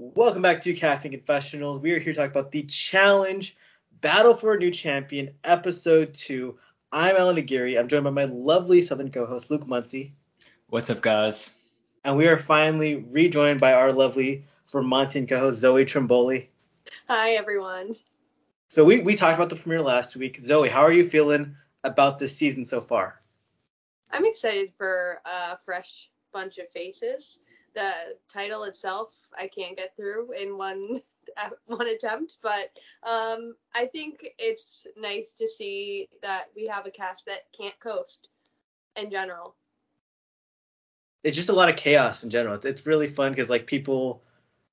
Welcome back to Caffeine Confessionals. We are here to talk about the challenge Battle for a New Champion, Episode 2. I'm Allan Aguirre. I'm joined by my lovely Southern co-host Luke Muncie. What's up, guys? And we are finally rejoined by our lovely Vermontian co-host Zoe Trimboli. Hi, everyone. So we, we talked about the premiere last week. Zoe, how are you feeling about this season so far? I'm excited for a fresh bunch of faces. The title itself, I can't get through in one one attempt, but um, I think it's nice to see that we have a cast that can't coast in general. It's just a lot of chaos in general. It's really fun because like people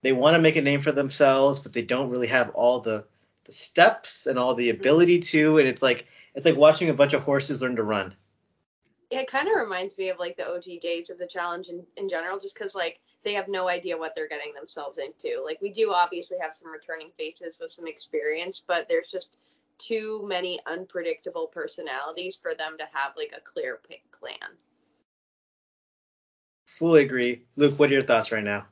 they want to make a name for themselves, but they don't really have all the the steps and all the mm-hmm. ability to, and it's like it's like watching a bunch of horses learn to run it kind of reminds me of like the OG days of the challenge in, in general, just because like they have no idea what they're getting themselves into. Like we do obviously have some returning faces with some experience, but there's just too many unpredictable personalities for them to have like a clear plan. Fully agree. Luke, what are your thoughts right now?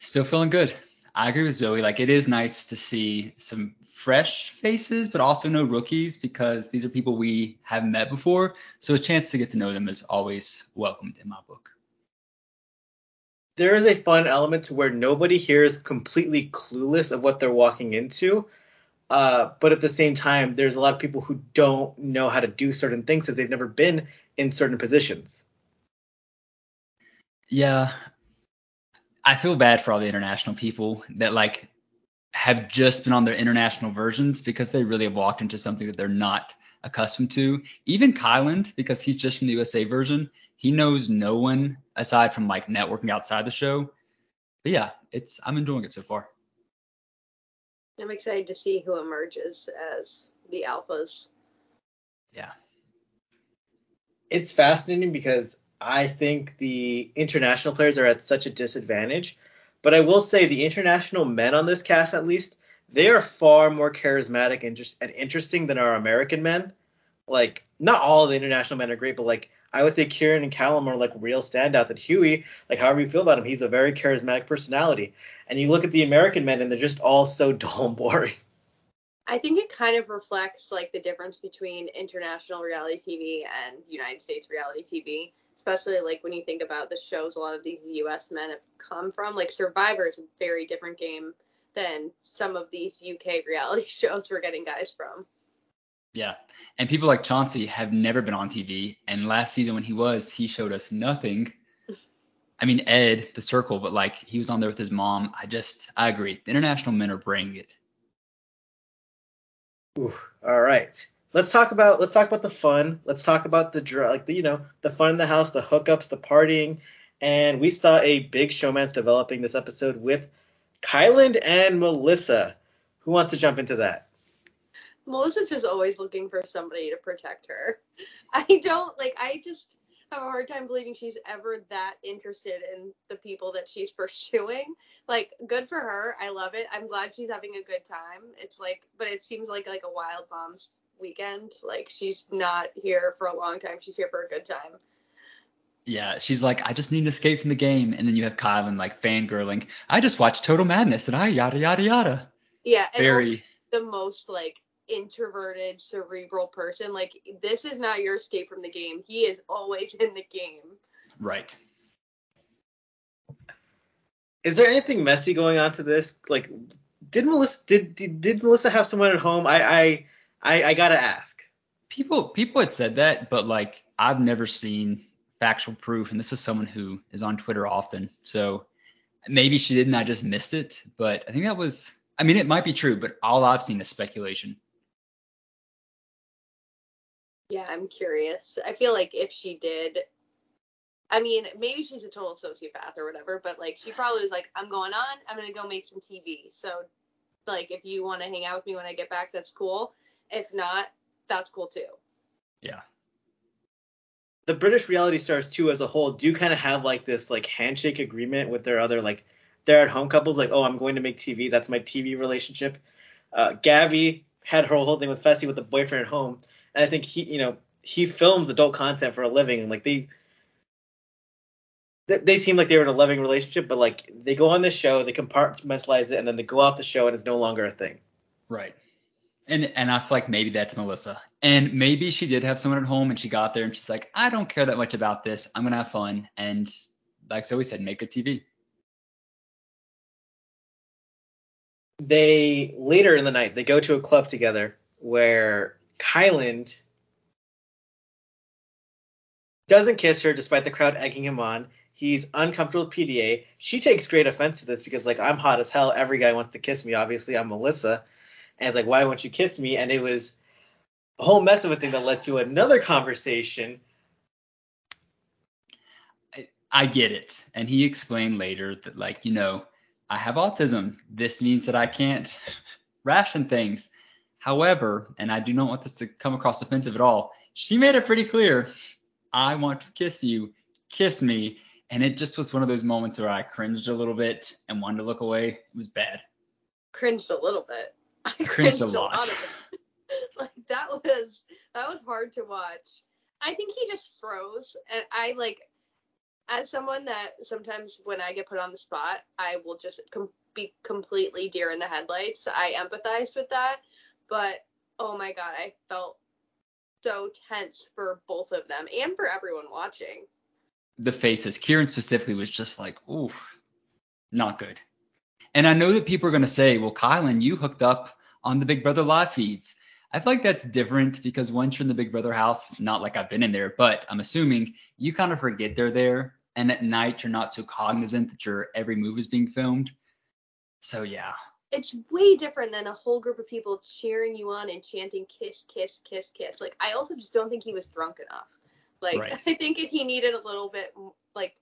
Still feeling good. I agree with Zoe. Like it is nice to see some fresh faces, but also no rookies because these are people we haven't met before. So a chance to get to know them is always welcomed in my book. There is a fun element to where nobody here is completely clueless of what they're walking into. Uh, but at the same time, there's a lot of people who don't know how to do certain things because they've never been in certain positions. Yeah, I feel bad for all the international people that like have just been on their international versions because they really have walked into something that they're not accustomed to. Even Kyland, because he's just from the USA version, he knows no one aside from like networking outside the show. But yeah, it's I'm enjoying it so far. I'm excited to see who emerges as the alphas. Yeah. It's fascinating because I think the international players are at such a disadvantage but I will say the international men on this cast, at least, they are far more charismatic and just and interesting than our American men. Like, not all the international men are great, but like I would say Kieran and Callum are like real standouts. And Hughie, like however you feel about him, he's a very charismatic personality. And you look at the American men, and they're just all so dull and boring. I think it kind of reflects like the difference between international reality TV and United States reality TV especially like when you think about the shows a lot of these US men have come from. Like Survivor is a very different game than some of these UK reality shows we're getting guys from. Yeah. And people like Chauncey have never been on TV. And last season when he was, he showed us nothing. I mean, Ed, the circle, but like he was on there with his mom. I just, I agree. The international men are bringing it. Ooh, all right let's talk about let's talk about the fun. Let's talk about the like the you know the fun in the house, the hookups, the partying, and we saw a big showmance developing this episode with Kyland and Melissa. Who wants to jump into that? Melissa's just always looking for somebody to protect her. I don't like. I just have a hard time believing she's ever that interested in the people that she's pursuing. Like, good for her. I love it. I'm glad she's having a good time. It's like, but it seems like like a wild mom's weekend. Like she's not here for a long time. She's here for a good time. Yeah, she's like, I just need an escape from the game. And then you have Kyland like fangirling. I just watched Total Madness and I yada yada yada. Yeah, very the most like introverted, cerebral person. Like this is not your escape from the game. He is always in the game. Right. Is there anything messy going on to this? Like, did Melissa did did, did Melissa have someone at home? I I I, I gotta ask. People people had said that, but like I've never seen factual proof, and this is someone who is on Twitter often, so maybe she didn't. I just missed it, but I think that was. I mean, it might be true, but all I've seen is speculation. Yeah, I'm curious. I feel like if she did, I mean, maybe she's a total sociopath or whatever, but like she probably was like, I'm going on, I'm gonna go make some TV. So, like, if you want to hang out with me when I get back, that's cool. If not, that's cool too. Yeah. The British reality stars too, as a whole, do kind of have like this like handshake agreement with their other like they're at home couples. Like, oh, I'm going to make TV. That's my TV relationship. Uh, Gabby had her whole thing with Fessy with the boyfriend at home, and I think he, you know, he films adult content for a living, and like they th- they seem like they were in a loving relationship, but like they go on this show, they compartmentalize it, and then they go off the show and it's no longer a thing. Right. And and I feel like maybe that's Melissa. And maybe she did have someone at home and she got there and she's like, I don't care that much about this. I'm gonna have fun and like Zoe said, make good TV. They later in the night they go to a club together where Kyland doesn't kiss her despite the crowd egging him on. He's uncomfortable with PDA. She takes great offense to this because like I'm hot as hell. Every guy wants to kiss me. Obviously, I'm Melissa. And it's like, why won't you kiss me? And it was a whole mess of a thing that led to another conversation. I, I get it. And he explained later that like, you know, I have autism. This means that I can't ration things. However, and I do not want this to come across offensive at all, she made it pretty clear I want to kiss you, kiss me. And it just was one of those moments where I cringed a little bit and wanted to look away. It was bad. Cringed a little bit. I Cringed cringed a lot like that was that was hard to watch. I think he just froze, and I like as someone that sometimes when I get put on the spot, I will just com- be completely deer in the headlights. I empathized with that, but oh my god, I felt so tense for both of them and for everyone watching. the faces. Kieran specifically was just like, ooh, not good. And I know that people are going to say, well, Kyland, you hooked up on the Big Brother live feeds. I feel like that's different because once you're in the Big Brother house, not like I've been in there, but I'm assuming you kind of forget they're there. And at night, you're not so cognizant that your every move is being filmed. So yeah, it's way different than a whole group of people cheering you on and chanting kiss kiss kiss kiss like i also just don't think he was drunk enough like Right. i think if he needed a little bit like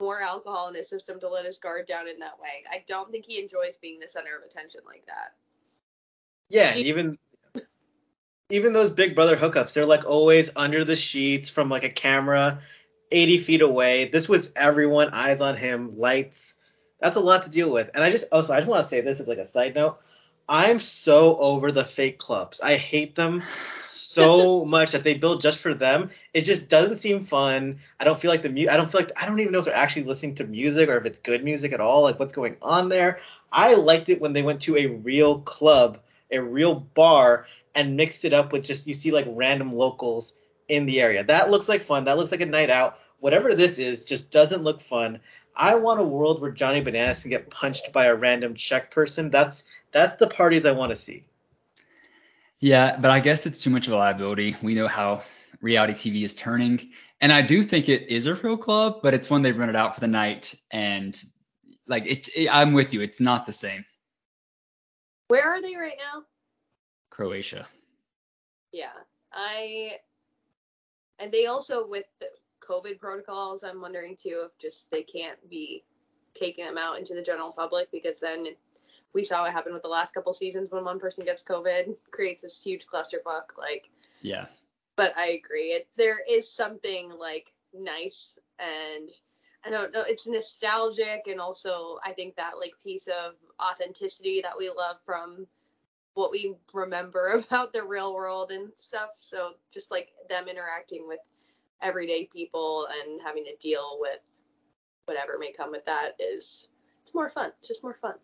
more alcohol in his system to let his guard down in that way i don't think he enjoys being the center of attention like that Yeah, She- even even those Big Brother hookups, they're like always under the sheets from like a camera, 80 feet away. This was everyone, eyes on him, lights. That's a lot to deal with. And I just also I just want to say this as like a side note. I'm so over the fake clubs. I hate them so much that they build just for them. It just doesn't seem fun. I don't feel like the mu- I don't feel like I don't even know if they're actually listening to music or if it's good music at all. Like what's going on there. I liked it when they went to a real club, a real bar, and mixed it up with just you see like random locals in the area. That looks like fun. That looks like a night out. Whatever this is, just doesn't look fun. I want a world where Johnny Bananas can get punched by a random Czech person. That's that's the parties I want to see. Yeah, but I guess it's too much of a liability. We know how reality TV is turning. And I do think it is a real club, but it's one they've rented out for the night. And like it, it I'm with you. It's not the same. Where are they right now Croatia. yeah i and they also with the covid protocols i'm wondering too if just they can't be taking them out into the general public because then we saw what happened with the last couple seasons when one person gets covid creates this huge clusterfuck like Yeah. but i agree it there is something like nice and i don't know it's nostalgic and also i think that like piece of authenticity that we love from what we remember about the real world and stuff. So just like them interacting with everyday people and having to deal with whatever may come with that is it's more fun it's just more fun.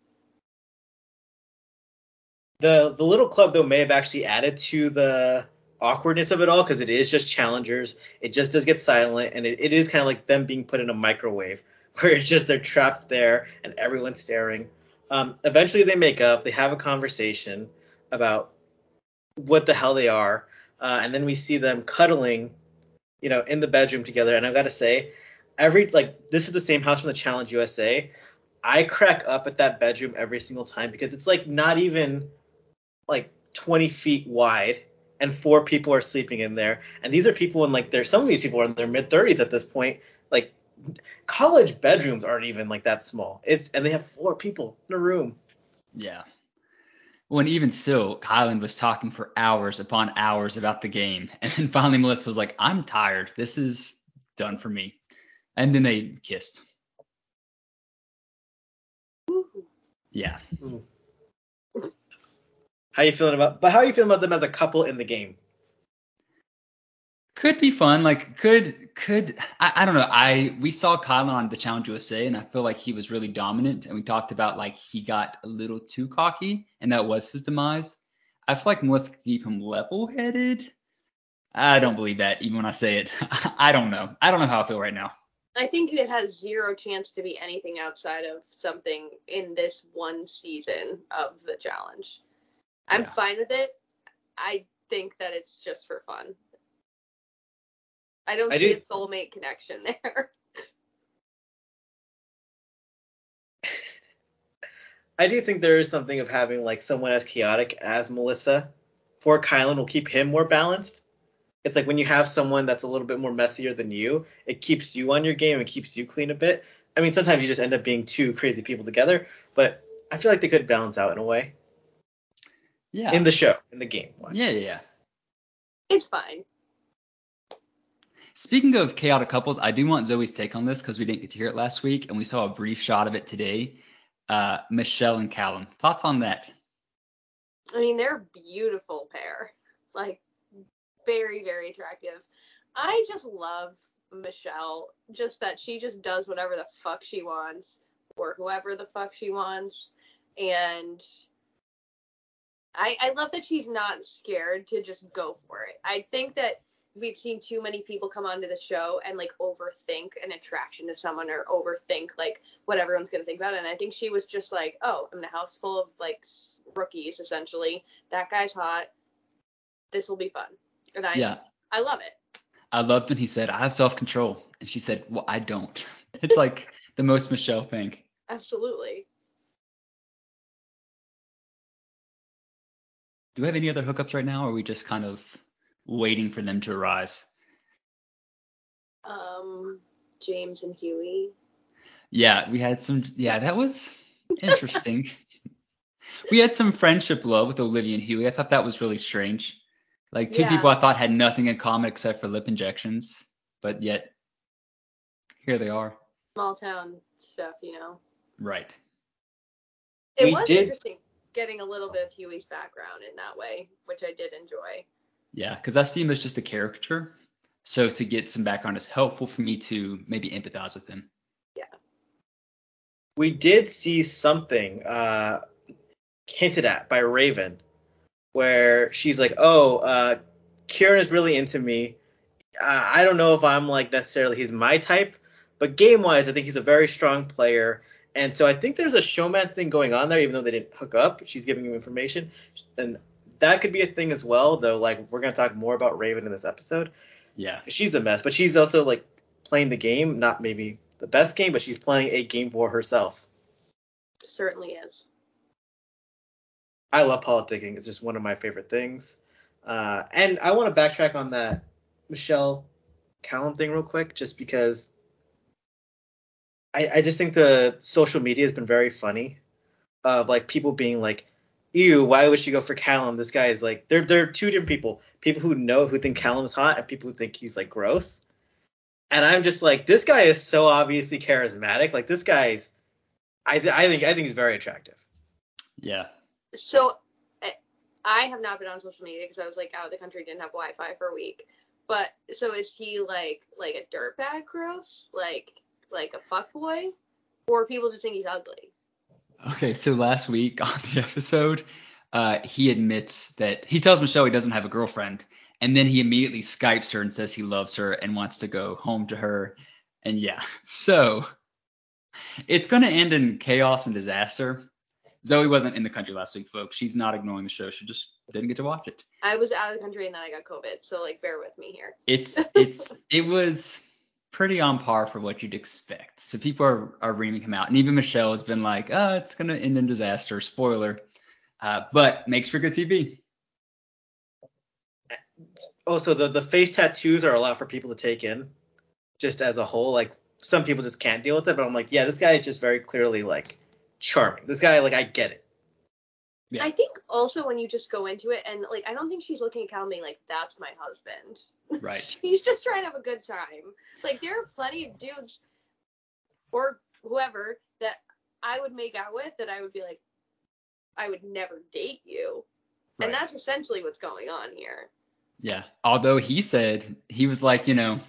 The the little club though may have actually added to the awkwardness of it all because it is just challengers. It just does get silent and it, it is kind of like them being put in a microwave where it's just they're trapped there and everyone's staring. Um, eventually they make up. They have a conversation about what the hell they are, uh, and then we see them cuddling, you know, in the bedroom together. And I've got to say, every like this is the same house from the Challenge USA. I crack up at that bedroom every single time because it's like not even like 20 feet wide and four people are sleeping in there. And these are people in like there's some of these people are in their mid 30s at this point. Like college bedrooms aren't even like that small. It's and they have four people in a room. Yeah. Well, and even so, Kyland was talking for hours upon hours about the game. And then finally Melissa was like, I'm tired. This is done for me. And then they kissed. Yeah. Mm. How you feeling about but how are you feeling about them as a couple in the game? could be fun. Like could could I, I don't know. I we saw Kyland on the Challenge USA and I feel like he was really dominant and we talked about like he got a little too cocky and that was his demise. I feel like Melissa could keep him level headed. I don't believe that even when I say it. I don't know. I don't know how I feel right now. I think it has zero chance to be anything outside of something in this one season of the challenge. I'm Yeah. fine with it. I think that it's just for fun. I don't I see do- a soulmate connection there. I do think there is something of having like someone as chaotic as Melissa for Kyland will keep him more balanced. It's like when you have someone that's a little bit more messier than you, it keeps you on your game and keeps you clean a bit. I mean, sometimes you just end up being two crazy people together, but I feel like they could balance out in a way Yeah. in the show, in the game. yeah, yeah, yeah. It's fine. Speaking of chaotic couples, I do want Zoe's take on this because we didn't get to hear it last week and we saw a brief shot of it today. Uh, Michelle and Callum. Thoughts on that? I mean, they're a beautiful pair. Like, very, very attractive. I just love Michelle. Just that she just does whatever the fuck she wants, or whoever the fuck she wants. And I, I love that she's not scared to just go for it. I think that we've seen too many people come onto the show and like overthink an attraction to someone or overthink like what everyone's gonna think about it. And I think she was just like, oh, I'm in a house full of like rookies essentially. That guy's hot. This will be fun. And I Yeah. I love it. I loved when he said, I have self control. And she said, Well, I don't. It's like the most Michelle thing. Absolutely. Do we have any other hookups right now or are we just kind of waiting for them to arise? Um, James and Hughie. Yeah, we had some. Yeah, that was interesting. we had some friendship love with Olivia and Hughie. I thought that was really strange. Like two Yeah. people I thought had nothing in common except for lip injections, but yet here they are. Small town stuff, you know. Right. It We was did- interesting getting a little bit of Hughie's background in that way, which I did enjoy. Yeah, because I see him as just a caricature. So to get some background is helpful for me to maybe empathize with him. Yeah. We did see something uh, hinted at by Raven, where she's like, "Oh, uh, Kieran is really into me. Uh, I don't know if I'm like necessarily he's my type, but game wise, I think he's a very strong player." And so I think there's a showman thing going on there, even though they didn't hook up. She's giving him information, and that could be a thing as well. Though, like we're gonna talk more about Raven in this episode. Yeah. She's a mess, but she's also like playing the game, not maybe the best game, but she's playing a game for herself. Certainly is. I love politicking. It's just one of my favorite things. Uh, and I want to backtrack on that Michelle Callum thing real quick, just because I, I just think the social media has been very funny. Of like people being like, "Ew, why would she go for Callum? This guy is like." They're they're two different people. People who know who think Callum's hot, and people who think he's like gross. And I'm just like, this guy is so obviously charismatic. Like this guy's, I th- I think I think he's very attractive. Yeah. So I- I have not been on social media because I was like out of the country, didn't have Wi-Fi for a week. But so is he like like a dirtbag gross, like like a fuckboy, or people just think he's ugly? Okay, so last week on the episode, uh, he admits that he tells Michelle he doesn't have a girlfriend, and then he immediately Skypes her and says he loves her and wants to go home to her. And yeah, so it's going to end in chaos and disaster. Zoe wasn't in the country last week, folks. She's not ignoring the show. She just didn't get to watch it. I was out of the country and then I got COVID, so like bear with me here. It's it's it was pretty on par for what you'd expect. So people are are reaming him out, and even Michelle has been like, "Uh, it's gonna end in disaster." Spoiler, uh, but makes for good TV. also the the face tattoos are a lot for people to take in just as a whole like some people just can't deal with it but i'm like yeah this guy is just very clearly like charming this guy like i get it Yeah. I think also when you just go into it and like I don't think she's looking at Cal being like that's my husband. Right. She's just trying to have a good time. Like there are plenty of dudes or whoever that I would make out with that I would be like I would never date you. Right. And that's essentially what's going on here. Yeah. Although he said he was like, you know,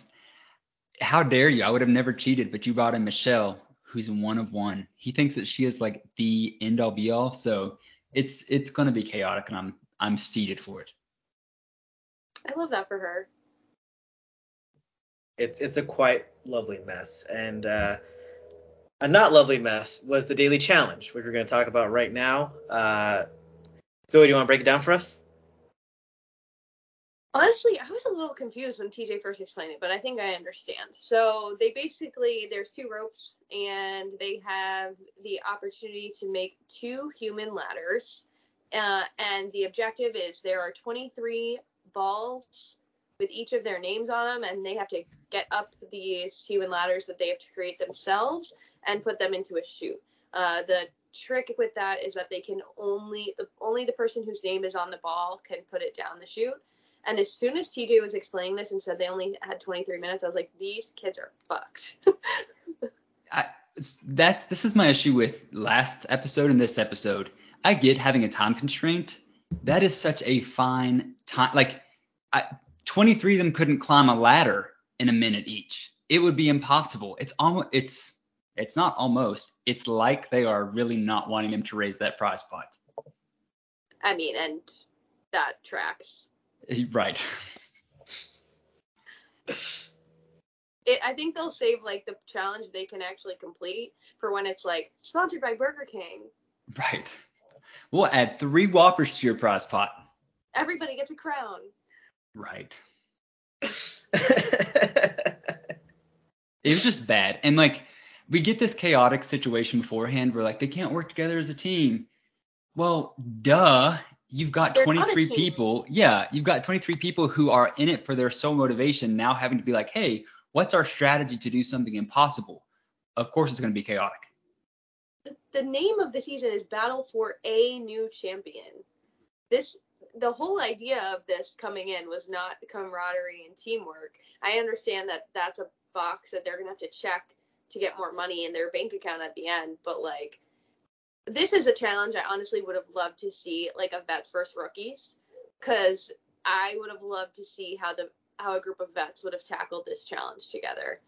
how dare you? I would have never cheated, but you brought in Michelle, who's one of one. He thinks that she is like the end all be all. So it's it's gonna be chaotic, and I'm I'm seated for it. I love that for her. It's it's a quite lovely mess, and uh, a not lovely mess was the daily challenge, which we're going to talk about right now. Uh, Zoe, do you want to break it down for us? Honestly, I was a little confused when TJ first explained it, but I think I understand. So they basically there's two ropes and they have the opportunity to make two human ladders. Uh, and the objective is there are 23 balls with each of their names on them, and they have to get up these human ladders that they have to create themselves and put them into a chute. Uh, the trick with that is that they can only only the person whose name is on the ball can put it down the chute. And as soon as TJ was explaining this and said they only had 23 minutes, I was like, these kids are fucked. I, that's this is my issue with last episode and this episode. I get having a time constraint. That is such a fine time. Like, I, 23 of them couldn't climb a ladder in a minute each. It would be impossible. It's almost it's it's not almost. It's like they are really not wanting them to raise that prize pot. I mean, and that tracks. Right. It, I think they'll save like the challenge they can actually complete for when it's like sponsored by Burger King. Right. We'll add three Whoppers to your prize pot. Everybody gets a crown. Right. it was just bad. And like we get this chaotic situation beforehand where like they can't work together as a team. Well, duh. You've got They're 23 people. Yeah, you've got 23 people who are in it for their sole motivation now having to be like, "Hey, what's our strategy to do something impossible?" Of course it's going to be chaotic. The, the name of the season is Battle for a New Champion. This the whole idea of this coming in was not camaraderie and teamwork. I understand that that's a box that they're gonna have to check to get more money in their bank account at the end, but like this is a challenge I honestly would have loved to see like a vets versus rookies because I would have loved to see how the how a group of vets would have tackled this challenge together.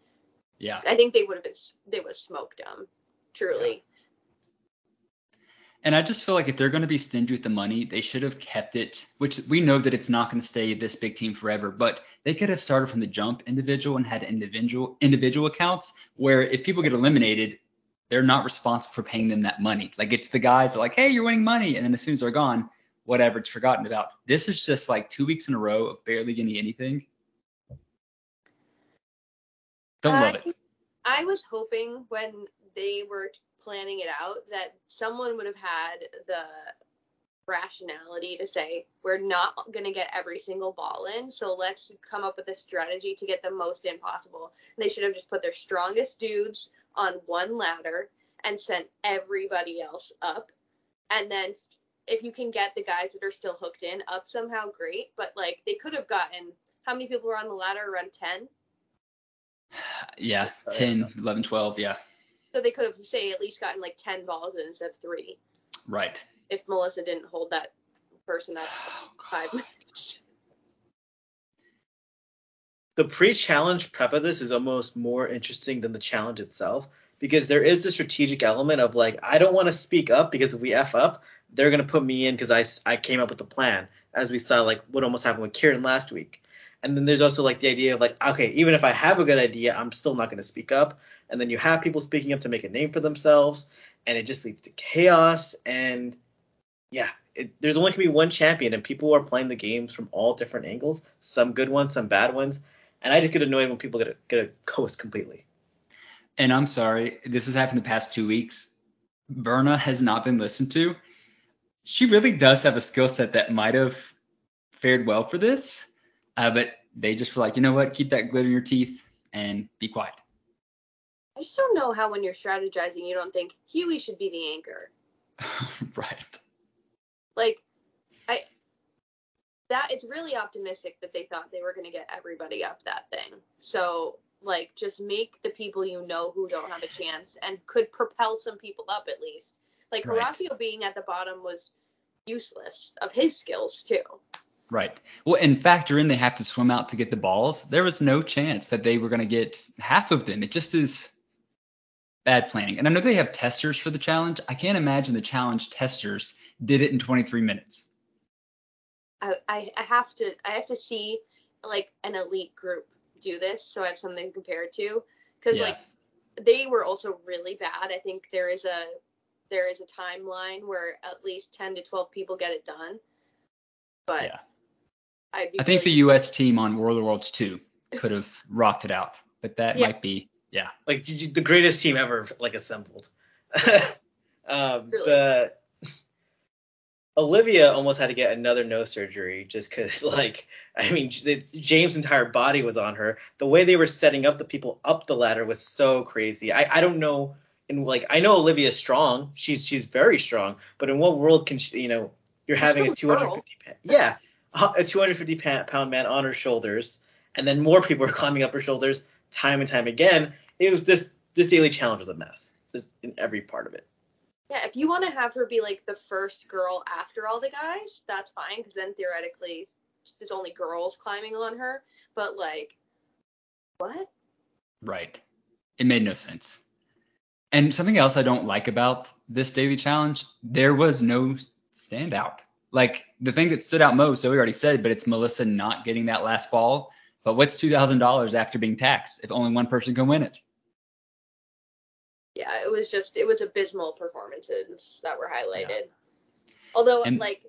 Yeah. I think they would have been they would have smoked them truly. And I just feel like if they're going to be stingy with the money, they should have kept it, which we know that it's not going to stay this big team forever, but they could have started from the jump individual and had individual individual accounts where if people get eliminated, they're not responsible for paying them that money. Like it's the guys that like, hey, you're winning money, and then as soon as they're gone, whatever, it's forgotten about. This is just like two weeks in a row of barely getting anything. Don't love it. I was hoping when they were planning it out that someone would have had the rationality to say we're not going to get every single ball in so let's come up with a strategy to get the most in possible they should have just put their strongest dudes on one ladder and sent everybody else up. And then if you can get the guys that are still hooked in up somehow great. But like they could have gotten how many people were on the ladder? Around 10 Yeah, 10, 11, 12. Yeah, so they could have say at least gotten like 10 balls instead of three. Right. if Melissa didn't hold that person up Oh, five minutes. The pre-challenge prep of this is almost more interesting than the challenge itself because there is a strategic element of like I don't want to speak up because if we f up, they're gonna put me in because I I came up with a plan as we saw like what almost happened with Kieran last week. And then there's also like the idea of like okay even if I have a good idea I'm still not gonna speak up. And then you have people speaking up to make a name for themselves, and it just leads to chaos and yeah. It, there's only gonna be one champion, and people are playing the games from all different angles. Some good ones, some bad ones. And I just get annoyed when people get a, get a coast completely. And I'm sorry, this has happened the past two weeks. Berna has not been listened to. She really does have a skill set that might have fared well for this, uh, but they just were like, you know what, keep that glitter in your teeth and be quiet. I just don't know how when you're strategizing you don't think Hughie should be the anchor. right. Like I that it's really optimistic that they thought they were going to get everybody up that thing. So like just make the people you know who don't have a chance and could propel some people up at least. Like Right. Horacio being at the bottom was useless of his skills too. Right. Well, and factor in they have to swim out to get the balls. There was no chance that they were going to get half of them. It just is bad planning. And I know they have testers for the challenge. I can't imagine the challenge testers did it in 23 minutes. I, I, I have to I have to see like an elite group do this so I have something to compare it to because Yeah. like they were also really bad. I think there is a there is a timeline where at least 10 to 12 people get it done. But Yeah. I'd be I think the U.S. team on War of the Worlds 2 could have rocked it out, but that Yeah. might be, yeah. like you- you- the greatest team ever like assembled. um, Really? The Olivia almost had to get another nose surgery just because, like, I mean, J- James' entire body was on her. The way they were setting up the people up the ladder was so crazy. I, I don't know. And like, I know Olivia's strong. She's she's very strong. But in what world can she? You know, you're She's having a still a girl. 250 pound, yeah, a 250 pound pound man on her shoulders, and then more people are climbing up her shoulders time and time again. It was this this daily challenge was a mess, just in every part of it. Yeah, if you want to have her be like the first girl after all the guys, that's fine because then theoretically there's only girls climbing on her. But like, what? Right. It made no sense. And something else I don't like about this daily challenge, there was no standout. Like the thing that stood out most, so we already said, but it's Melissa not getting that last ball. But what's two thousand dollars after being taxed if only one person can win it? Yeah, it was just it was abysmal performances that were highlighted. Although And- like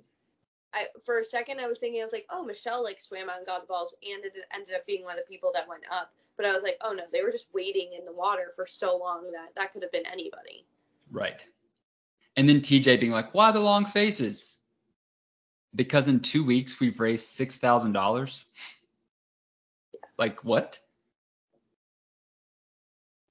I for a second I was thinking I was like, oh Michelle like swam on the balls and it ended up being one of the people that went up. But I was like, oh no, they were just waiting in the water for so long that that could have been anybody. Right. And then TJ being like, why the long faces? Because in two weeks we've raised six thousand dollars. Like what?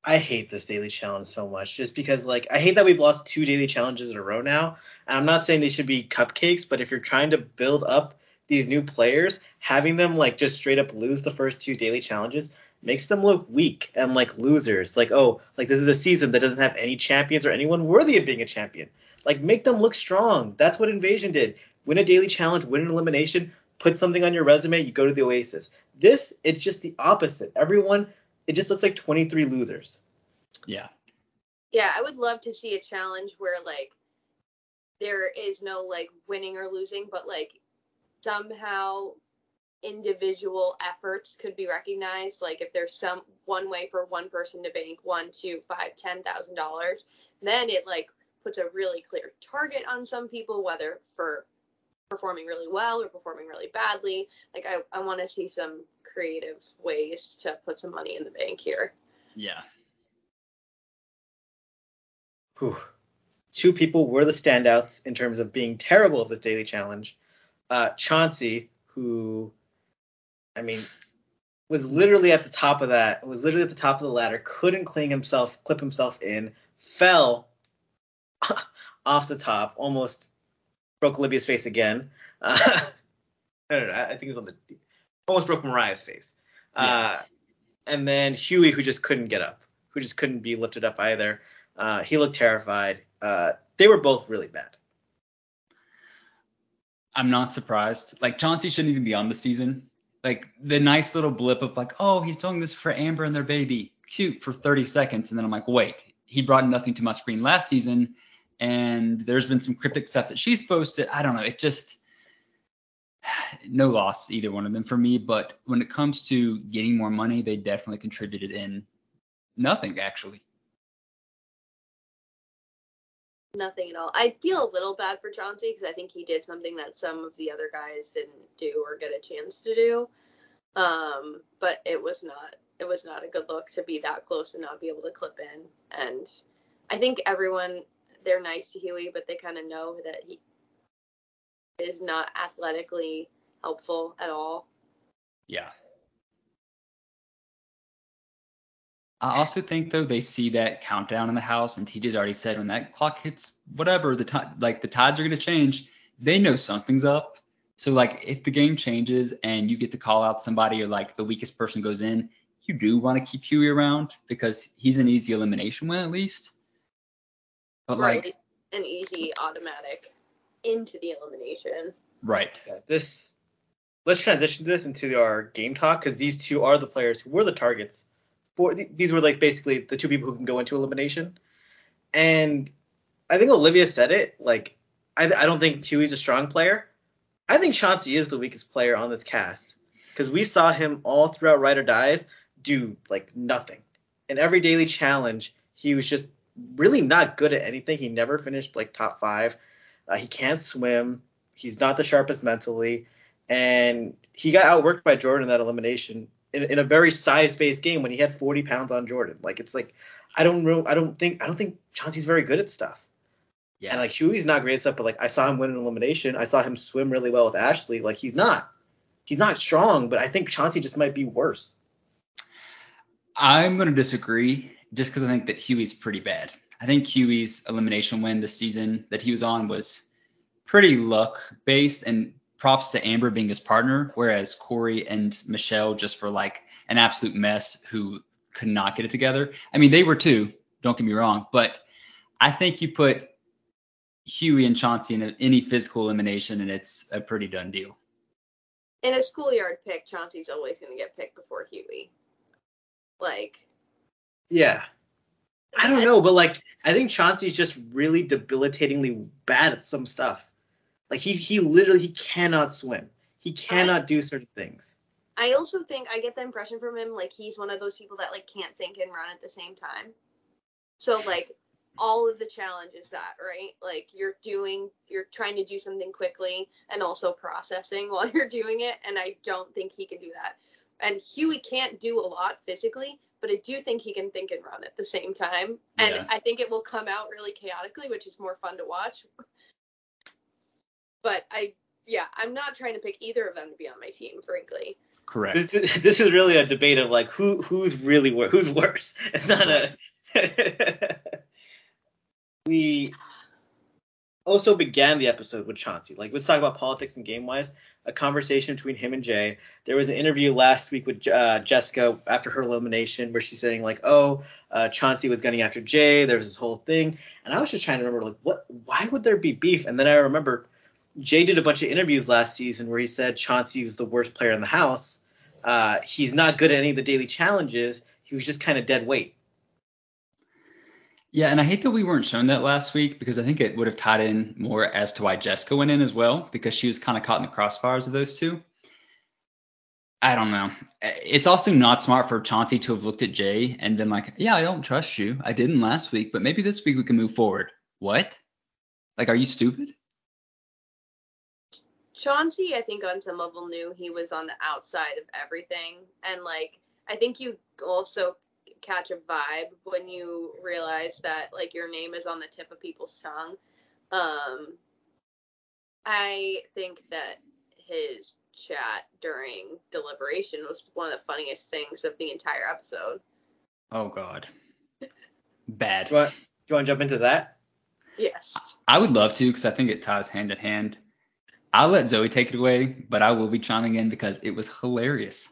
I hate this daily challenge so much just because like I hate that we've lost two daily challenges in a row now. And I'm not saying they should be cupcakes, but if you're trying to build up these new players, having them like just straight up lose the first two daily challenges makes them look weak and like losers. Like, oh, like this is a season that doesn't have any champions or anyone worthy of being a champion. Like make them look strong. That's what Invasion did. Win a daily challenge, win an elimination, put something on your resume, you go to the Oasis. This it's just the opposite. Everyone it just looks like 23 losers. Yeah. Yeah, I would love to see a challenge where like there is no like winning or losing, but like somehow individual efforts could be recognized. Like if there's some one way for one person to bank one, two, five, ten thousand dollars, then it like puts a really clear target on some people, whether for performing really well or performing really badly. Like I, I want to see some creative ways to put some money in the bank here. Yeah. Whew. Two people were the standouts in terms of being terrible at this daily challenge. Uh, Chauncey, who, I mean, was literally at the top of that, was literally at the top of the ladder, couldn't cling himself, clip himself in, fell off the top, almost broke Olivia's face again. Uh, I don't know, I I think it was on the, almost broke Mariah's face. Uh, and then Hughie, who just couldn't get up, who just couldn't be lifted up either. Uh, he looked terrified. Uh, they were both really bad. I'm not surprised. Like Chauncey shouldn't even be on the season. Like the nice little blip of like, oh, he's doing this for Amber and their baby. Cute for 30 seconds. And then I'm like, wait, he brought nothing to my screen last season. And there's been some cryptic stuff that she's posted. I don't know. It just no loss either one of them for me. But when it comes to getting more money, they definitely contributed in nothing actually. Nothing at all. I feel a little bad for Chauncey because I think he did something that some of the other guys didn't do or get a chance to do. Um, but it was not it was not a good look to be that close and not be able to clip in. And I think everyone they're nice to Hughie, but they kind of know that he is not athletically helpful at all. Yeah. I also think though they see that countdown in the house, and TJ's already said when that clock hits whatever the time, like the tides are gonna change. They know something's up. So like if the game changes and you get to call out somebody or like the weakest person goes in, you do want to keep Hughie around because he's an easy elimination win at least. But Or like an easy automatic into the elimination. right, Yeah, this let's transition this into our game talk because these two are the players who were the targets for these were like basically the two people who can go into elimination. And I think Olivia said it. Like, I, I don't think Hughie's a strong player. I think Chauncey is the weakest player on this cast because we saw him all throughout Ride or Dies do like nothing. In every daily challenge, he was just really not good at anything. He never finished like top five. Uh, he can't swim. He's not the sharpest mentally, and he got outworked by Jordan in that elimination in, in a very size-based game when he had 40 pounds on Jordan. Like it's like I don't know. I don't think I don't think Chauncey's very good at stuff. Yeah. And like Hughie's not great at stuff, but like I saw him win an elimination. I saw him swim really well with Ashley. Like he's not he's not strong, but I think Chauncey just might be worse. I'm gonna disagree just because I think that Hughie's pretty bad. I think Hughie's elimination win this season that he was on was pretty luck based and props to Amber being his partner, whereas Corey and Michelle just were like an absolute mess who could not get it together. I mean, they were too, don't get me wrong, but I think you put Hughie and Chauncey in any physical elimination and it's a pretty done deal. In a schoolyard pick, Chauncey's always going to get picked before Hughie. Like. Yeah. I don't know, but like I think Chauncey's just really debilitatingly bad at some stuff. Like he he literally he cannot swim. He cannot I, do certain things. I also think I get the impression from him like he's one of those people that like can't think and run at the same time. So like all of the challenge is that, right? Like you're doing you're trying to do something quickly and also processing while you're doing it and I don't think he can do that. And Hughie can't do a lot physically, but I do think he can think and run at the same time. And yeah. I think it will come out really chaotically, which is more fun to watch. But I, yeah, I'm not trying to pick either of them to be on my team, frankly. Correct. This, this is really a debate of like who who's really who's worse. It's not a. we also began the episode with Chauncey. Like, let's talk about politics and game wise. A conversation between him and Jay. There was an interview last week with uh, Jessica after her elimination where she's saying like, "Oh, uh, Chauncey was gunning after Jay." There was this whole thing, and I was just trying to remember like, what? Why would there be beef? And then I remember Jay did a bunch of interviews last season where he said Chauncey was the worst player in the house. Uh, he's not good at any of the daily challenges. He was just kind of dead weight. Yeah, and I hate that we weren't shown that last week because I think it would have tied in more as to why Jessica went in as well because she was kind of caught in the crossfires of those two. I don't know. It's also not smart for Chauncey to have looked at Jay and been like, "Yeah, I don't trust you. I didn't last week, but maybe this week we can move forward." What? Like, are you stupid? Chauncey, I think on some level knew he was on the outside of everything, and like I think you also catch a vibe when you realize that like your name is on the tip of people's tongue. Um, I think that his chat during deliberation was one of the funniest things of the entire episode. Oh God, bad. Do you, want, do you want to jump into that? Yes. I would love to because I think it ties hand in hand. I'll let Zoe take it away, but I will be chiming in because it was hilarious.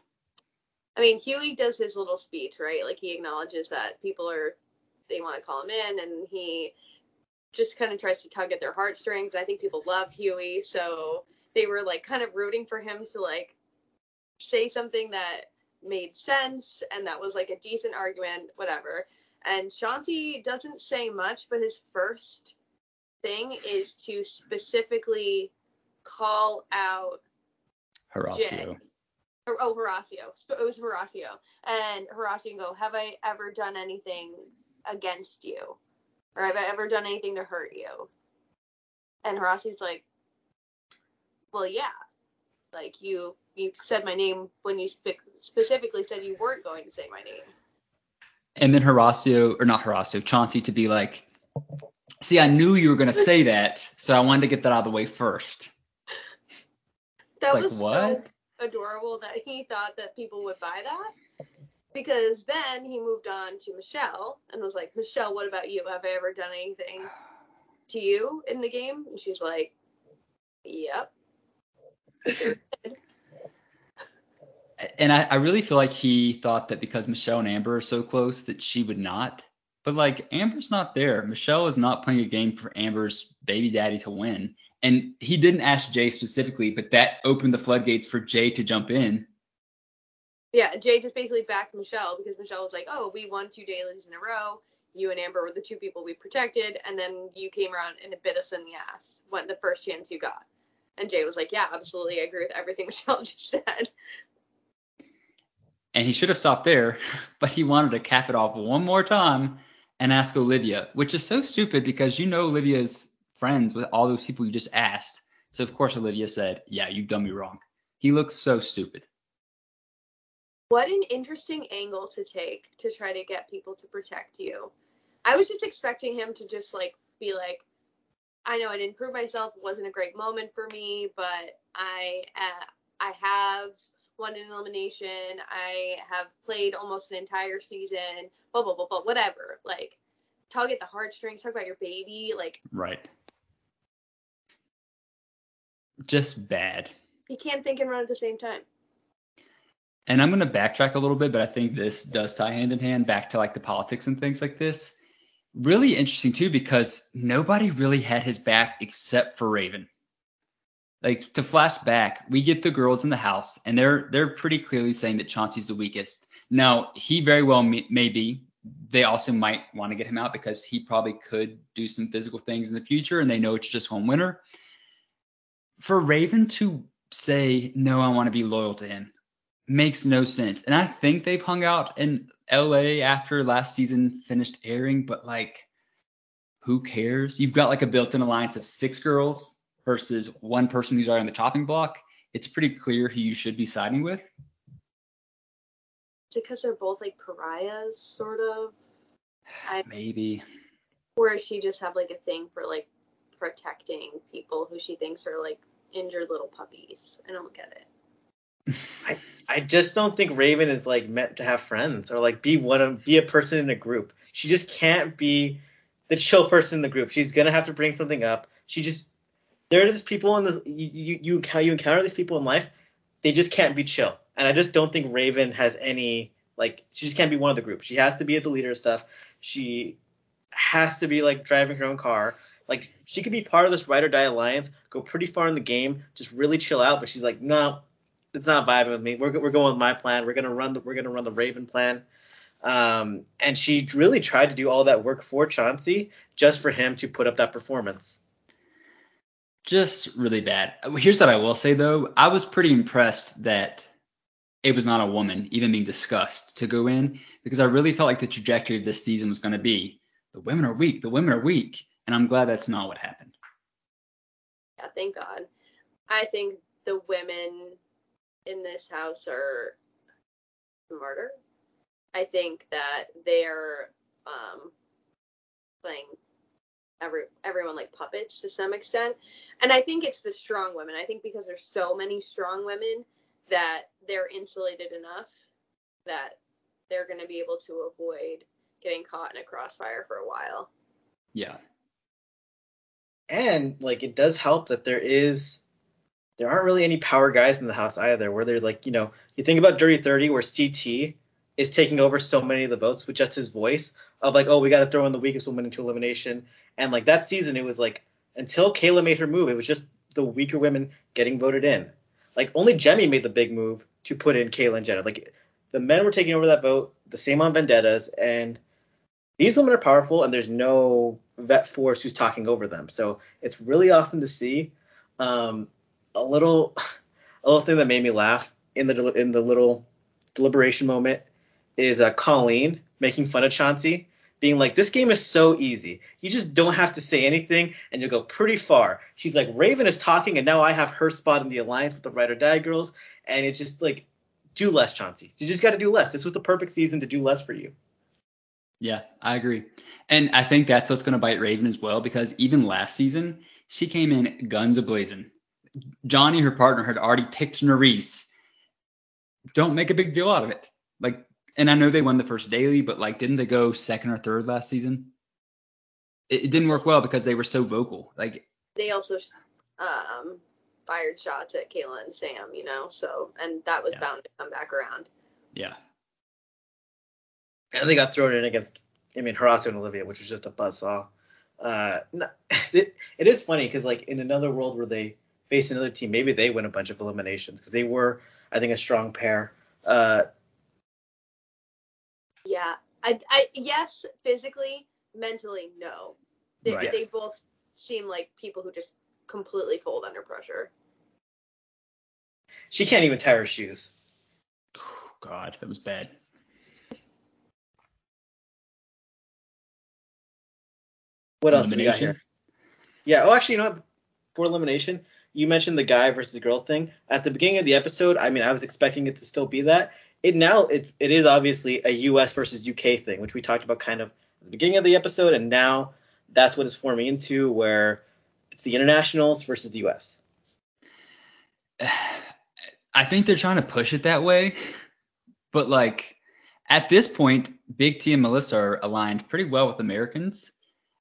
I mean, Hughie does his little speech, right? Like he acknowledges that people are they want to call him in, and he just kind of tries to tug at their heartstrings. I think people love Hughie, so they were like kind of rooting for him to like say something that made sense and that was like a decent argument, whatever. And Chauncey doesn't say much, but his first thing is to specifically call out Horacio. Jay. Oh, Horacio. It was Horacio. And Horacio go, Have I ever done anything against you? Or have I ever done anything to hurt you? And Horacio's like, Well, yeah. Like you you said my name when you spe- specifically said you weren't going to say my name. And then Horacio, or not Horacio, Chauncey to be like, See, I knew you were going to say that, so I wanted to get that out of the way first. That it's was like, what? So adorable that he thought that people would buy that. Because then he moved on to Michelle and was like, Michelle, what about you? Have I ever done anything to you in the game? And she's like, Yep. and I, I really feel like he thought that because Michelle and Amber are so close that she would not. But like Amber's not there. Michelle is not playing a game for Amber's baby daddy to win. And he didn't ask Jay specifically, but that opened the floodgates for Jay to jump in. Yeah, Jay just basically backed Michelle because Michelle was like, "Oh, we won two dailies in a row. You and Amber were the two people we protected, and then you came around and bit us in the ass when the first chance you got." And Jay was like, "Yeah, absolutely, I agree with everything Michelle just said." And he should have stopped there, but he wanted to cap it off one more time and ask Olivia, which is so stupid because you know Olivia's friends with all those people you just asked. So of course Olivia said, "Yeah, you've done me wrong." He looks so stupid. What an interesting angle to take to try to get people to protect you. I was just expecting him to just like be like, I know I didn't prove myself, it wasn't a great moment for me, but I uh, I have won an elimination, I have played almost an entire season, blah blah blah blah, whatever. Like tug at the heartstrings, talk about your baby, like Right. Just bad. he can't think and run at the same time. And I'm going to backtrack a little bit, but I think this does tie hand in hand back to like the politics and things like this. Really interesting too, because nobody really had his back except for Raven. Like to flash back, we get the girls in the house, and they're they're pretty clearly saying that Chauncey's the weakest. Now he very well may, may be. They also might want to get him out because he probably could do some physical things in the future, and they know it's just one winner. For Raven to say no, I want to be loyal to him makes no sense. And I think they've hung out in LA after last season finished airing, but like, who cares? You've got like a built in alliance of six girls versus one person who's already on the chopping block. It's pretty clear who you should be siding with. Is it because they're both like pariahs, sort of? I, Maybe. or does she just have like a thing for like protecting people who she thinks are like injured little puppies? I don't get it. I just don't think Raven is like meant to have friends or like be one of be a person in a group. She just can't be the chill person in the group. She's gonna have to bring something up. She just there are just people in this you you how you encounter these people in life. They just can't be chill, and I just don't think Raven has any like she just can't be one of the group. She has to be at the leader of stuff. She has to be like driving her own car. Like she could be part of this ride or die alliance, go pretty far in the game, just really chill out. But she's like, no, it's not vibing with me. We're we're going with my plan. We're gonna run the we're gonna run the Raven plan. Um, and she really tried to do all that work for Chauncey just for him to put up that performance. Just really bad. Here's what I will say though. I was pretty impressed that it was not a woman even being discussed to go in because I really felt like the trajectory of this season was going to be the women are weak, the women are weak, and I'm glad that's not what happened. Yeah, thank God. I think the women in this house are smarter. I think that they're um, playing every everyone like puppets to some extent, and I think it's the strong women. I think because there's so many strong women that they're insulated enough that they're going to be able to avoid getting caught in a crossfire for a while. Yeah. And like it does help that there is there aren't really any power guys in the house either. Where they're like, you know, you think about Dirty 30 where CT is taking over so many of the votes with just his voice of like, oh, we got to throw in the weakest woman into elimination. And like that season, it was like until Kayla made her move, it was just the weaker women getting voted in. Like only Jemmye made the big move to put in Kayla and Jenna. Like the men were taking over that vote, the same on Vendettas, and these women are powerful, and there's no vet force who's talking over them. So it's really awesome to see. Um, a little, a little thing that made me laugh in the in the little deliberation moment is uh, Colleen making fun of Chauncey, being like, "This game is so easy. You just don't have to say anything, and you'll go pretty far." She's like, "Raven is talking, and now I have her spot in the alliance with the Ride or Die girls, and it's just like, do less, Chauncey. You just got to do less. This was the perfect season to do less for you." Yeah, I agree. And I think that's what's going to bite Raven as well because even last season, she came in guns a blazing. Johnny, her partner, had already picked Nurys. Don't make a big deal out of it. Like, and I know they won the first daily, but like, didn't they go second or third last season? It, it didn't work well because they were so vocal. Like, They also um, fired shots at Kayla and Sam, you know, so and that was Yeah. bound to come back around. yeah, And they got thrown in against I mean, Horacio and Olivia, which was just a buzzsaw. Uh, no, it, it is funny because like in another world where they face another team, maybe they win a bunch of eliminations because they were, I think, a strong pair. Uh, Yeah. I, I yes, physically, mentally, no. They, Right. they Yes. both seem like people who just completely fold under pressure. she can't even tie her shoes. Oh, God, that was bad. What else do we got here? Yeah. Oh, actually, you know what? For elimination, you mentioned the guy versus girl thing at the beginning of the episode. I mean, I was expecting it to still be that. It now it it is obviously a U.S. versus U.K. thing, which we talked about kind of at the beginning of the episode, and now that's what it's forming into, where it's the internationals versus the U.S. I think they're trying to push it that way, but like at this point, Big T and Melissa are aligned pretty well with Americans.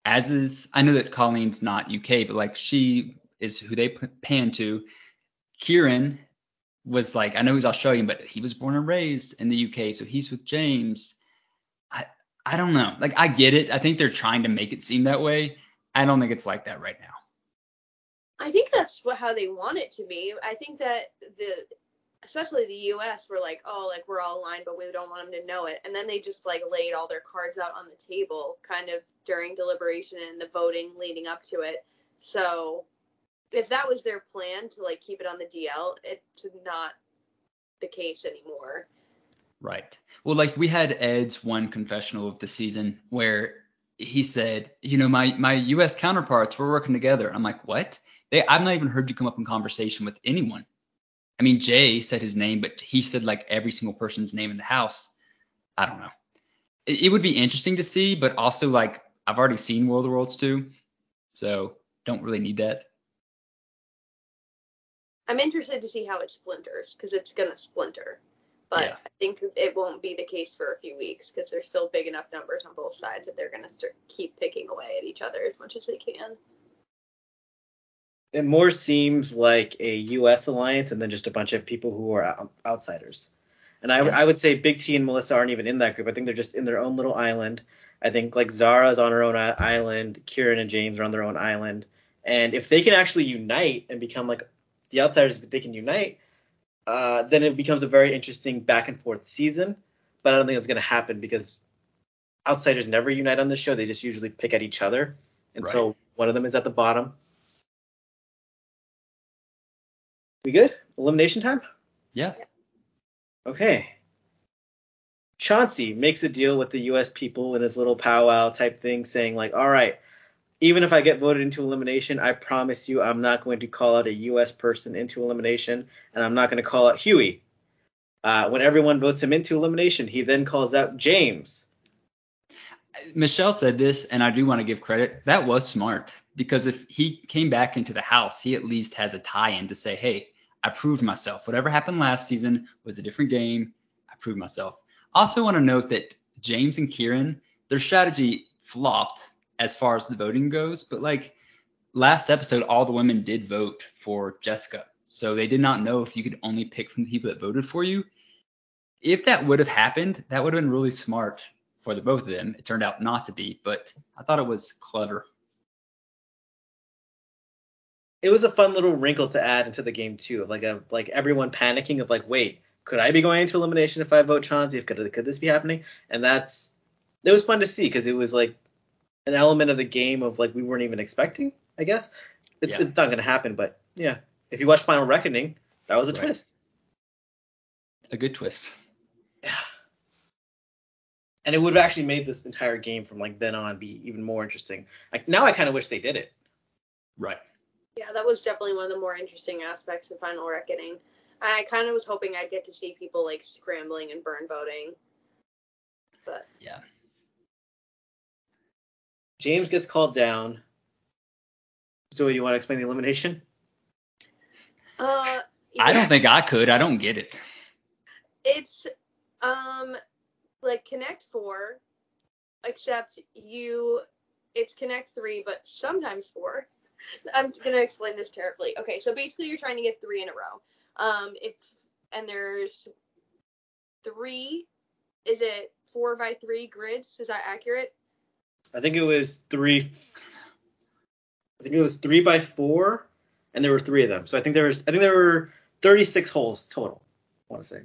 As is, I know that Colleen's not UK, but like she is who they pan to. Kieran was like, I know he's Australian, but he was born and raised in the UK, so he's with James. I I don't know. Like I get it. I think they're trying to make it seem that way. I don't think it's like that right now. I think that's what, how they want it to be. I think that the, especially the U.S. were like, oh, like we're all aligned, but we don't want them to know it. And then they just like laid all their cards out on the table, kind of during deliberation and the voting leading up to it. So if that was their plan to like keep it on the DL, it's not the case anymore. Right. Well, like we had Ed's one confessional of the season where he said, you know, my my U.S. counterparts we're working together. I'm like, what? They I've not even heard you come up in conversation with anyone. I mean, Jay said his name, but he said like every single person's name in the house. I don't know. It, it would be interesting to see, but also like I've already seen War of the Worlds 2, so don't really need that. I'm interested to see how it splinters because it's gonna splinter. But Yeah. I think it won't be the case for a few weeks because there's still big enough numbers on both sides that they're gonna start, keep picking away at each other as much as they can. It more seems like a U.S. alliance and then just a bunch of people who are outsiders. And I, Yeah. I would say Big T and Melissa aren't even in that group. I think they're just in their own little island. I think like Zara's on her own island, Kieran and James are on their own island. And if they can actually unite and become like the outsiders, if they can unite, uh, then it becomes a very interesting back and forth season. But I don't think it's going to happen because outsiders never unite on this show. They just usually pick at each other. And so one of them is at the bottom. We good? Elimination time? Yeah. Okay. Chauncey makes a deal with the U.S. people in his little powwow type thing, saying like, "All right, even if I get voted into elimination, I promise you, I'm not going to call out a U.S. person into elimination, and I'm not going to call out Hughie." Uh, when everyone votes him into elimination, he then calls out James. Michelle said this, and I do want to give credit. That was smart because if he came back into the house, he at least has a tie-in to say, "Hey, I proved myself. Whatever happened last season was a different game. I proved myself." Also, want to note that James and Kieran, their strategy flopped as far as the voting goes, but like last episode, all the women did vote for Jessica, so they did not know if you could only pick from the people that voted for you. If that would have happened, that would have been really smart for the both of them. It turned out not to be, but I thought it was clever. It was a fun little wrinkle to add into the game too, of like a like everyone panicking of like, wait, could I be going into elimination if I vote Chauncey? Could could this be happening? And that's it was fun to see because it was like an element of the game of like we weren't even expecting. I guess it's Yeah. it's not gonna happen, but yeah, if you watch Final Reckoning, that was a Right. twist. A good twist. Yeah. And it would have actually made this entire game from like then on be even more interesting. Like now, I kind of wish they did it. Right. Yeah, that was definitely one of the more interesting aspects of Final Reckoning. I kind of was hoping I'd get to see people like scrambling and burn voting. But Yeah. James gets called down. Zoe, do you want to explain the elimination? uh I don't think I could. I don't get it. it's um like Connect 4 except you it's Connect 3 but sometimes 4. I'm going to explain this terribly. Okay, so basically you're trying to get 3 in a row. Um if and there's 3 is it 4 by 3 grids? Is that accurate? I think it was three. I think it was three by four, and there were three of them. So I think there was. I think there were 36 holes total. I want to say.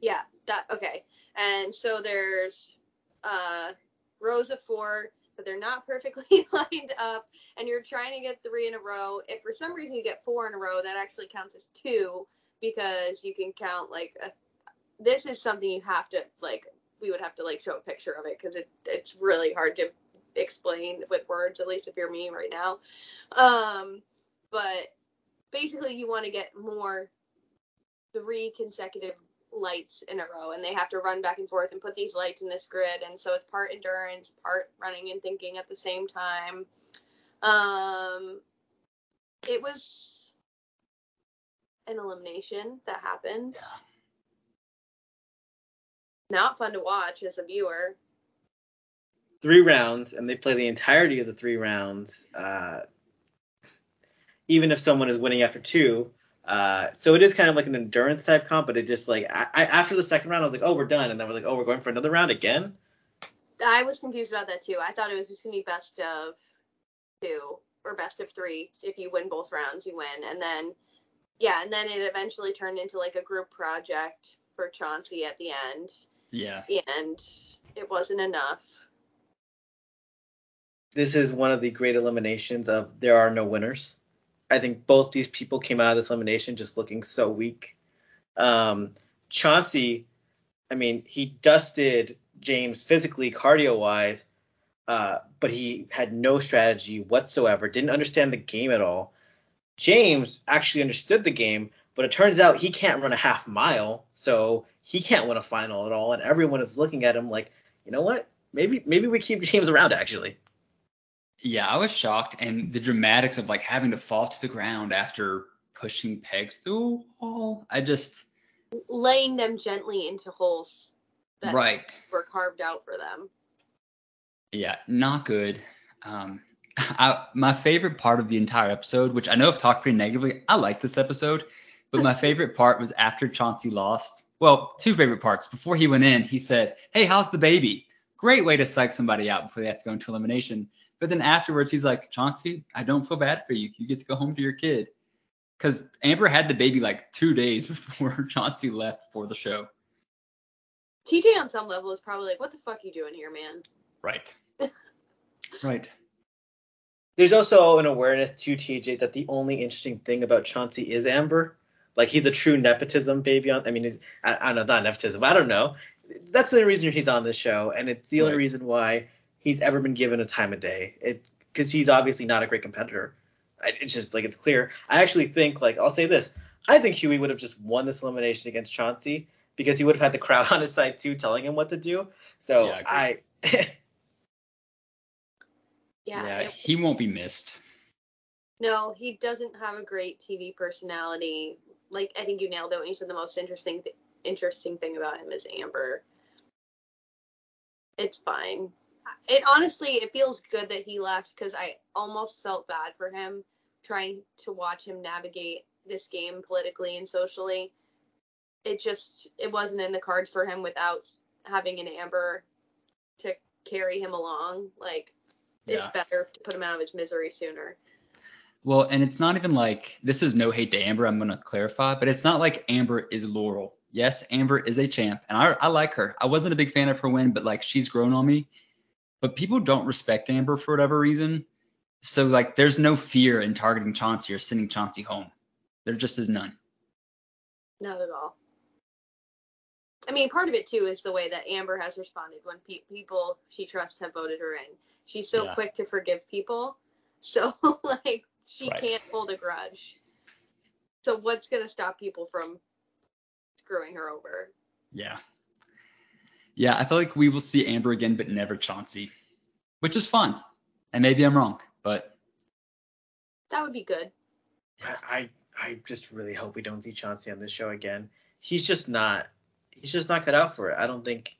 Yeah, that okay. And so there's uh rows of four, but they're not perfectly lined up, and you're trying to get three in a row. If for some reason you get four in a row, that actually counts as two because you can count like a, this is something you have to like we would have to like show a picture of it because it it's really hard to explain with words at least if you're me right now. Um but basically you want to get more three consecutive lights in a row and they have to run back and forth and put these lights in this grid. And so it's part endurance part running and thinking at the same time. Um it was an elimination that happened. Yeah. not fun to watch as a viewer Three rounds, and they play the entirety of the three rounds. Uh, even if someone is winning after two. Uh, so it is kind of like an endurance type comp, but it just like I, I after the second round, I was like, oh, we're done, and then we're like, oh, we're going for another round again. I was confused about that too. I thought it was just gonna be best of two or best of three. If you win both rounds, you win. And then yeah, and then it eventually turned into like a group project for Chauncey at the end. Yeah. And it wasn't enough. This is one of the great eliminations of there are no winners. I think both these people came out of this elimination just looking so weak. Um, Chauncey, I mean, he dusted James physically, cardio wise, uh, but he had no strategy whatsoever, didn't understand the game at all. James actually understood the game, but it turns out he can't run a half mile, so he can't win a final at all, and everyone is looking at him like, you know what? Maybe maybe we keep James around actually. Yeah, I was shocked, and the dramatics of like having to fall to the ground after pushing pegs through a wall. I just Laying them gently into holes that right. were carved out for them. Yeah, not good. Um, I, my favorite part of the entire episode, which I know I've talked pretty negatively, I like this episode, but my favorite part was after Chauncey lost. Well, two favorite parts. Before he went in, he said, "Hey, how's the baby?" Great way to psych somebody out before they have to go into elimination. But then afterwards, he's like, "Chauncey, I don't feel bad for you. You get to go home to your kid." Because Amber had the baby like two days before Chauncey left for the show. TJ on some level is probably like, what the fuck you doing here, man? Right. right. There's also an awareness to TJ that the only interesting thing about Chauncey is Amber. Like he's a true nepotism baby on. I mean, he's, I, I don't know, not nepotism. I don't know. That's the only reason he's on this show, and it's the only Right. reason why he's ever been given a time of day. It because he's obviously not a great competitor. I- It's just like it's clear. I actually think like I'll say this. I think Hughie would have just won this elimination against Chauncey because he would have had the crowd on his side too, telling him what to do. So Yeah, I, Yeah. yeah, it- he won't be missed. no, he doesn't have a great TV personality. Like I think you nailed it when you said the most interesting th- interesting thing about him is Amber. It's fine. It honestly it feels good that he left because I almost felt bad for him trying to watch him navigate this game politically and socially. It just it wasn't in the cards for him without having an Amber to carry him along. Like it's Yeah. better to put him out of his misery sooner. Well, and it's not even like this is no hate to Amber. I'm gonna clarify, but it's not like Amber is Laurel. Yes, Amber is a champ, and I I like her. I wasn't a big fan of her win, but like she's grown on me. But people don't respect Amber for whatever reason. So like there's no fear in targeting Chauncey or sending Chauncey home. There just is none. Not at all. I mean, part of it too is the way that Amber has responded when pe- people she trusts have voted her in. She's so Yeah. quick to forgive people, so like she Right. can't hold a grudge. So what's gonna stop people from screwing her over? Yeah. Yeah, I feel like we will see Amber again, but never Chauncey, which is fun. And maybe I'm wrong, but That would be good. I I just really hope we don't see Chauncey on this show again. He's just not he's just not cut out for it. I don't think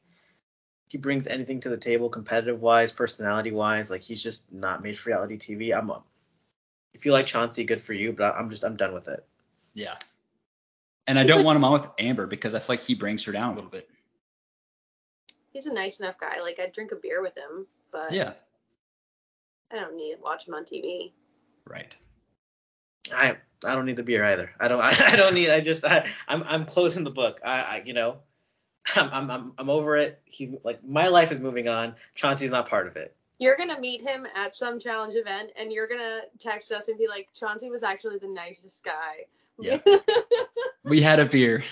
he brings anything to the table competitive wise, personality wise. Like he's just not made for reality TV. I'm a, if you like Chauncey, good for you, but I'm just I'm done with it. yeah. And I don't want him on with Amber because I feel like he brings her down a little bit. He's a nice enough guy. Like I'd drink a beer with him, but Yeah. I don't need to watch him on TV. Right. I I don't need the beer either. I don't I, I don't need I just I I'm I'm closing the book. I, I you know I'm, I'm I'm I'm over it. He like my life is moving on. Chauncey's not part of it. You're gonna meet him at some challenge event, and you're gonna text us and be like, Chauncey was actually the nicest guy. Yeah. We had a beer.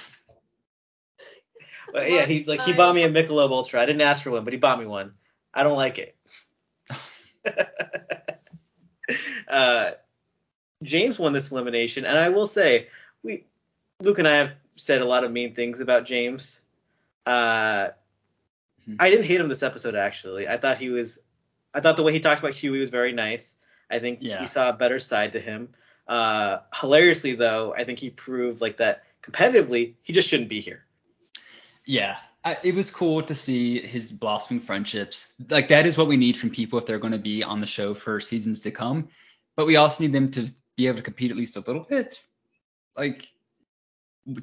But yeah, he's like he bought me a Michelob Ultra. I didn't ask for one, but he bought me one. I don't like it. uh, James won this elimination, and I will say we Luke and I have said a lot of mean things about James. Uh, Mhm. I didn't hate him this episode actually. I thought he was, I thought the way he talked about Hughie was very nice. I think Yeah. we saw a better side to him. Uh, hilariously though, I think he proved like that competitively he just shouldn't be here. Yeah. I, it was cool to see his blossoming friendships. Like that is what we need from people if they're going to be on the show for seasons to come. But we also need them to be able to compete at least a little bit. Like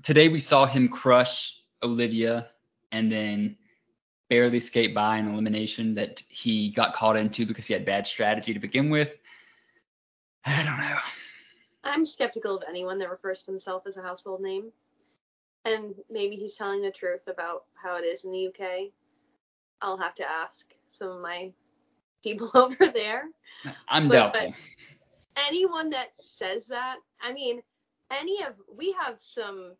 today we saw him crush Olivia and then barely skate by an elimination that he got caught into because he had bad strategy to begin with. I don't know. I'm skeptical of anyone that refers to himself as a household name. And maybe he's telling the truth about how it is in the UK. I'll have to ask some of my people over there. I'm But- doubtful. Anyone that says that, I mean, any of we have some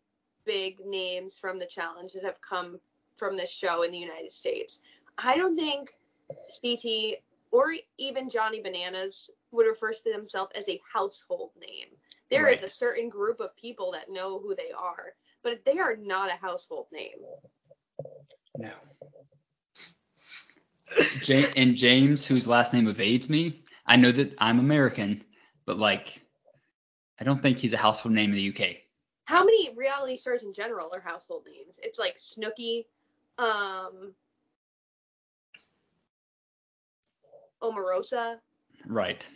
big names from the challenge that have come from this show in the United States. I don't think CT or even Johnny Bananas would refer to themselves as a household name. There is Right. a certain group of people that know who they are, but they are not a household name. No. And James, whose last name evades me, I know that I'm American, but like, I don't think he's a household name in the UK. How many reality stars in general are household names? It's like Snooki, um, Omarosa. Right.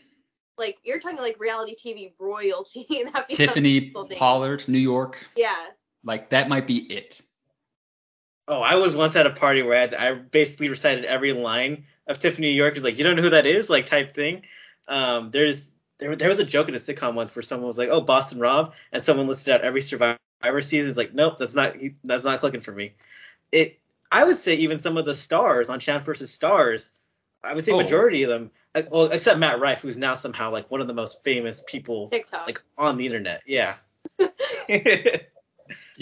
Like you're talking like reality TV royalty. that Tiffany. Pollard, New York. Yeah. Like that might be it. Oh, I was once at a party where I, had, I basically recited every line of Tiffany New York. Is like, you don't know who that is, like type thing. Um, there's there there was a joke in a sitcom once where someone was like, oh, Boston Rob, and someone listed out every Survivor season. Is like, nope, that's not he, that's not clicking for me. It I would say even some of the stars on Champ versus Stars, I would say Oh. majority of them, uh, well, except Matt Rife, who's now somehow like one of the most famous people TikTok. like on the internet. Yeah.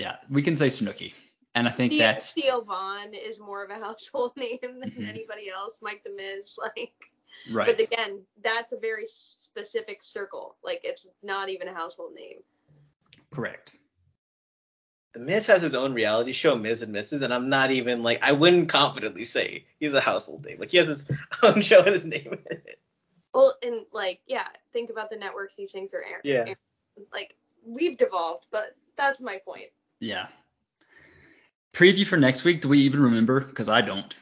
Yeah, we can say Snooki. And I think The- that's Theo Von is more of a household name than Mhm. anybody else. Mike the Miz, like. right. But again, that's a very specific circle. Like it's not even a household name. Correct. The Miz has his own reality show, Miz and Mrs., and I'm not even like I wouldn't confidently say he's a household name. Like he has his own show and his name in it. Well, and like, yeah, think about the networks these things are airing. Yeah. Like, we've devolved, but that's my point. Yeah. Preview for next week. Do we even remember? Because I don't.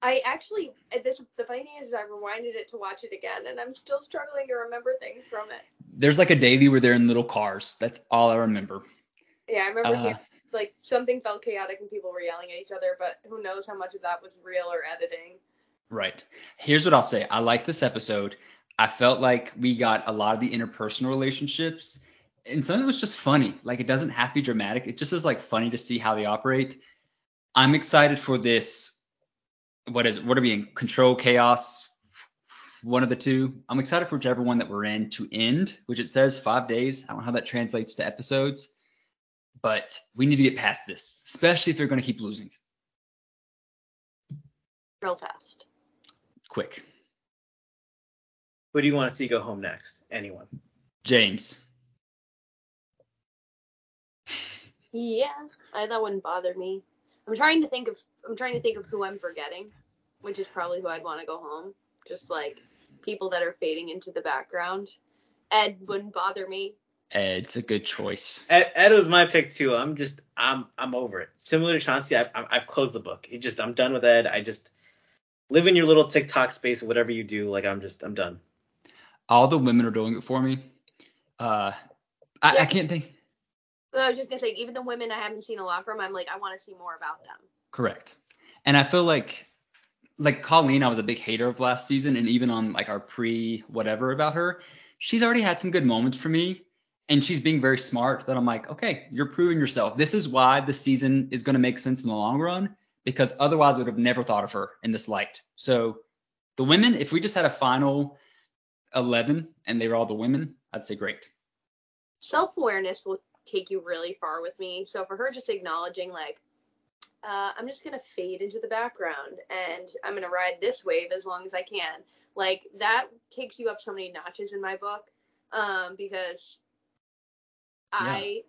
I actually, uh, this the funny thing is, I rewinded it to watch it again, and I'm still struggling to remember things from it. There's like a daily where they're in little cars. That's all I remember. Yeah, I remember Uh, like something felt chaotic and people were yelling at each other, but who knows how much of that was real or editing. Right. Here's what I'll say. I like this episode. I felt like we got a lot of the interpersonal relationships, and some of it was just funny. Like it doesn't have to be dramatic. It just is like funny to see how they operate. I'm excited for this. What is it? What are we in? Control chaos. One of the two. I'm excited for whichever one that we're in to end, which it says five days. I don't know how that translates to episodes, but we need to get past this, especially if they're going to keep losing. Real fast. Quick. Who do you want to see go home next? Anyone? James. Yeah, I, that wouldn't bother me. I'm trying to think of I'm trying to think of who I'm forgetting, which is probably who I'd want to go home. Just like people that are fading into the background. Ed wouldn't bother me. Ed's a good choice. Ed, Ed was my pick too. I'm just I'm I'm over it. Similar to Chauncey, I've I've I've closed the book. It just I'm done with Ed. I just live in your little TikTok space, whatever you do. Like I'm just I'm done. All the women are doing it for me. Uh, I, Yeah. I can't think. I was just gonna say, even the women I haven't seen a lot from, I'm like, I want to see more about them. Correct. And I feel like like Colleen, I was a big hater of last season, and even on like our pre whatever about her, she's already had some good moments for me, and she's being very smart. That I'm like, okay, you're proving yourself. This is why the season is going to make sense in the long run, because otherwise I would have never thought of her in this light. So the women, if we just had a final 11 and they were all the women, I'd say great. Self awareness will take you really far with me. So for her just acknowledging like uh, I'm just gonna fade into the background and I'm gonna ride this wave as long as I can. Like that takes you up so many notches in my book um, because yeah. I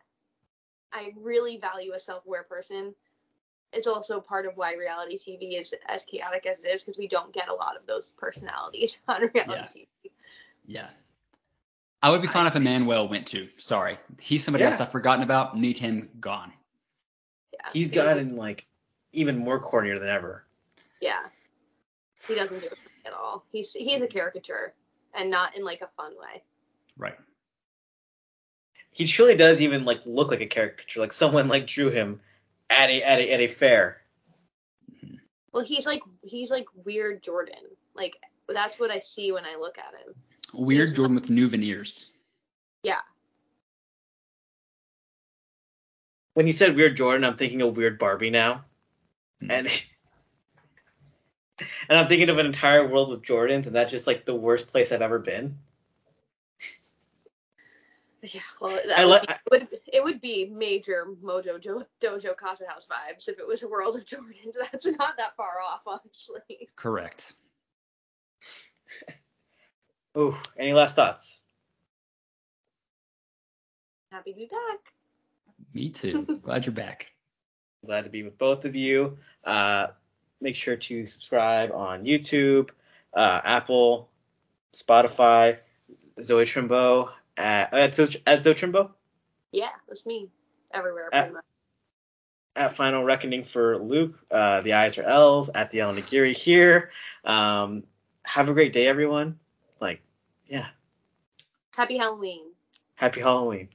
I really value a self-aware person. It's also part of why reality TV is as chaotic as it is because we don't get a lot of those personalities on reality yeah. TV. Yeah. I would be fine I, if Emmanuel went too. Sorry, he's somebody yeah. else I've forgotten about. Need him gone. Yeah, he's gotten like even more cornier than ever. Yeah, he doesn't do it at all. He's he's a caricature, and not in like a fun way. Right. He truly does even like look like a caricature, like someone like drew him at a at a at a fair. Well, he's like he's like weird Jordan. Like that's what I see when I look at him. Weird he's Jordan with new veneers. Yeah. When he said weird Jordan, I'm thinking of weird Barbie now. Mm. And and I'm thinking of an entire world with Jordans, and that's just like the worst place I've ever been. Yeah, well, that would, be, it, would, it would be major Mojo jo- Dojo Casa House vibes if it was a world of Jordans. That's not that far off, honestly. Correct. Ooh, any last thoughts? Happy to be back. Me too. Glad you're back. Glad to be with both of you. Uh, make sure to subscribe on YouTube, uh, Apple, Spotify, Zoe Trimbo at, at, at Zoe Trimbo. Yeah, that's me. Everywhere, at, much. At Final Reckoning for Luke, uh, the eyes are L's. At the Allan Aguirre here. Um, have a great day, everyone. Yeah. Happy Halloween. Happy Halloween.